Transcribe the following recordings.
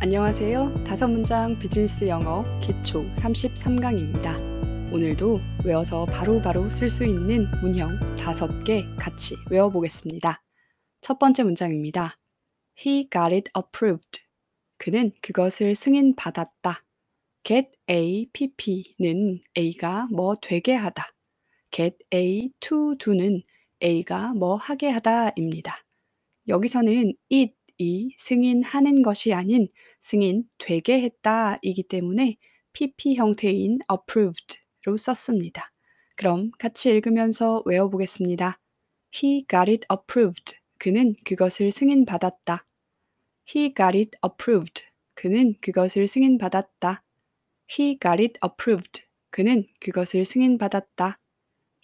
안녕하세요. 다섯 문장 비즈니스 영어 기초 33강입니다. 오늘도 외워서 바로바로 쓸 수 있는 문형 다섯 개 같이 외워보겠습니다. 첫 번째 문장입니다. He got it approved. 그는 그것을 승인 받았다. get A pp는 A가 뭐 되게 하다. get A to do는 A가 뭐 하게 하다입니다. 여기서는 it 이 승인하는 것이 아닌 승인되게 했다이기 때문에 pp 형태인 approved로 썼습니다. 그럼 같이 읽으면서 외워보겠습니다. He got it approved. 그는 그것을 승인받았다. He got it approved. 그는 그것을 승인받았다. He got it approved. 그는 그것을 승인받았다.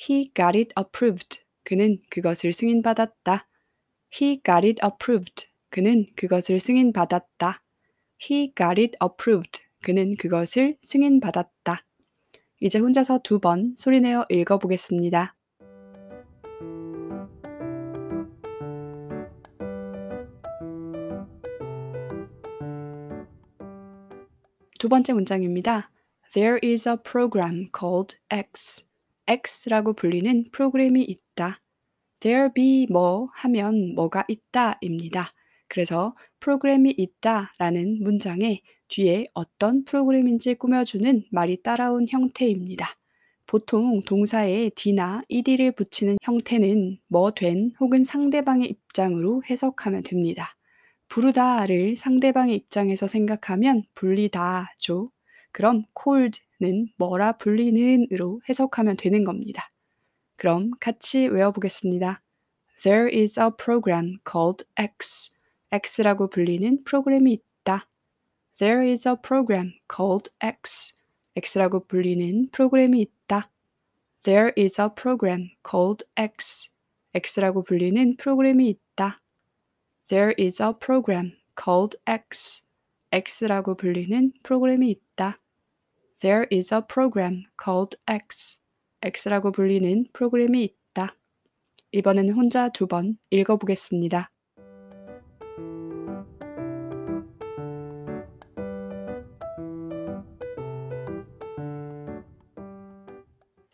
He got it approved. 그는 그것을 승인받았다. He got it approved. 그는 그것을 승인받았다. He got it approved. 그는 그것을 승인받았다. 이제 혼자서 두 번 소리내어 읽어보겠습니다. 두 번째 문장입니다. There is a program called X. X라고 불리는 프로그램이 있다. There be 뭐 하면 뭐가 있다입니다. 그래서 프로그램이 있다라는 문장에 뒤에 어떤 프로그램인지 꾸며주는 말이 따라온 형태입니다. 보통 동사에 d나 ed를 붙이는 형태는 뭐 된 혹은 상대방의 입장으로 해석하면 됩니다. 부르다를 상대방의 입장에서 생각하면 불리다죠. 그럼 called는 뭐라 불리는으로 해석하면 되는 겁니다. 그럼 같이 외워보겠습니다. There is a program called X. X라고 불리는 프로그램이 있다. There is a program called X. X라고 불리는 프로그램이 있다. There is a program called X. X라고 불리는 프로그램이 있다. There is a program called X. X라고 불리는 프로그램이 있다. There is a program called X. X라고 불리는 프로그램이 있다. 이번에는 혼자 두 번 읽어보겠습니다.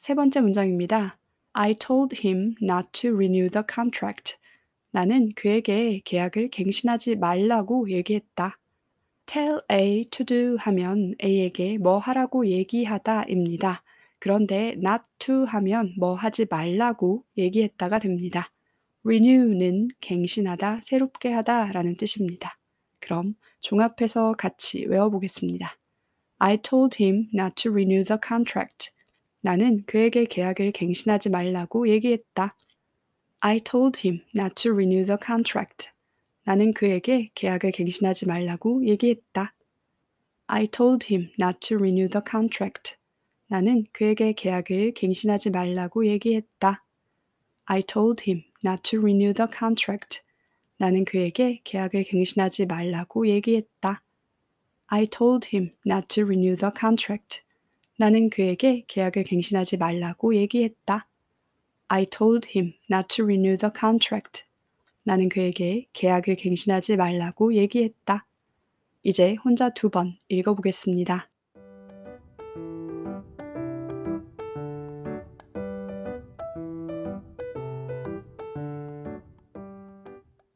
세 번째 문장입니다. I told him not to renew the contract. 나는 그에게 계약을 갱신하지 말라고 얘기했다. tell A to do 하면 A에게 뭐 하라고 얘기하다입니다. 그런데 not to 하면 뭐 하지 말라고 얘기했다가 됩니다. renew는 갱신하다, 새롭게 하다 라는 뜻입니다. 그럼 종합해서 같이 외워보겠습니다. I told him not to renew the contract. 나는 그에게 계약을 갱신하지 말라고 얘기했다. I told him not to renew the contract. 나는 그에게 계약을 갱신하지 말라고 얘기했다. I told him not to renew the contract. 나는 그에게 계약을 갱신하지 말라고 얘기했다. I told him not to renew the contract. 나는 그에게 계약을 갱신하지 말라고 얘기했다. I told him not to renew the contract. 나는 그에게 계약을 갱신하지 말라고 얘기했다. I told him not to renew the contract. 나는 그에게 계약을 갱신하지 말라고 얘기했다. 이제 혼자 두 번 읽어보겠습니다.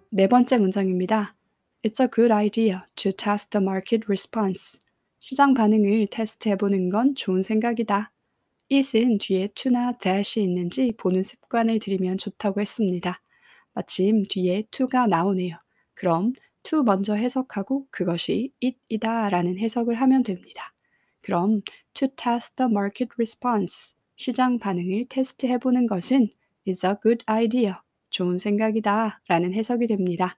네 번째 문장입니다. It's a good idea to test the market response. 시장 반응을 테스트해보는 건 좋은 생각이다. it은 뒤에 to나 that이 있는지 보는 습관을 들이면 좋다고 했습니다. 마침 뒤에 to가 나오네요. 그럼 to 먼저 해석하고 그것이 it이다 라는 해석을 하면 됩니다. 그럼 to test the market response, 시장 반응을 테스트해 보는 것은 is a good idea, 좋은 생각이다 라는 해석이 됩니다.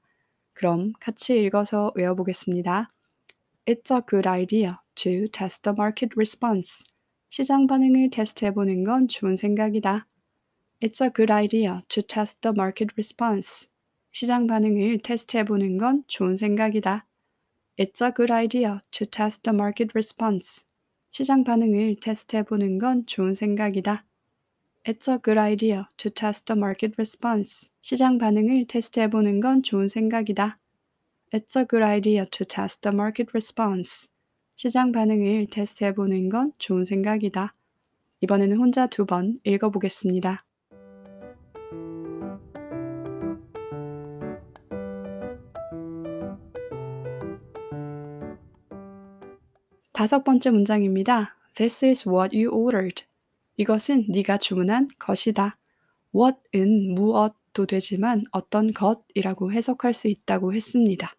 그럼 같이 읽어서 외워보겠습니다. It's a good idea to test the market response. 시장 반응을 테스트해보는 건 좋은 생각이다. It's a good idea to test the market response. 시장 반응을 테스트해보는 건 좋은 생각이다. It's a good idea to test the market response. 시장 반응을 테스트해보는 건 좋은 생각이다. It's a good idea to test the market response. 시장 반응을 테스트해보는 건 좋은 생각이다. It's a good idea to test the market response. 시장 반응을 테스트해 보는 건 좋은 생각이다. 이번에는 혼자 두 번 읽어보겠습니다. 다섯 번째 문장입니다. This is what you ordered. 이것은 네가 주문한 것이다. what은 무엇도 되지만 어떤 것이라고 해석할 수 있다고 했습니다.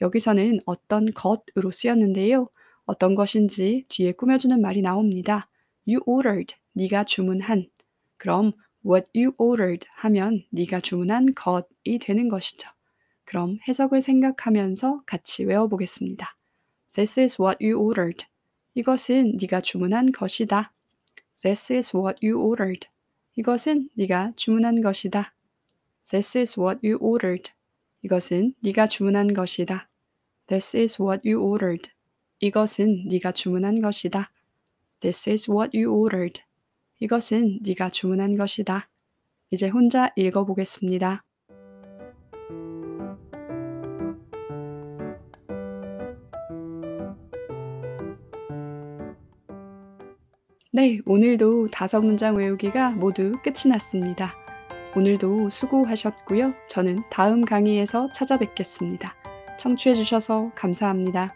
여기서는 어떤 것으로 쓰였는데요. 어떤 것인지 뒤에 꾸며주는 말이 나옵니다. You ordered, 네가 주문한. 그럼 what you ordered 하면 네가 주문한 것이 되는 것이죠. 그럼 해석을 생각하면서 같이 외워보겠습니다. This is what you ordered. 이것은 네가 주문한 것이다. This is what you ordered. 이것은 네가 주문한 것이다. This is what you ordered. 이것은 네가 주문한 것이다. This is what you ordered. 이것은 네가 주문한 것이다. This is what you ordered. 이것은 네가 주문한 것이다. 이제 혼자 읽어보겠습니다. 네, 오늘도 다섯 문장 외우기가 모두 끝이 났습니다. 오늘도 수고하셨고요. 저는 다음 강의에서 찾아뵙겠습니다. 청취해주셔서 감사합니다.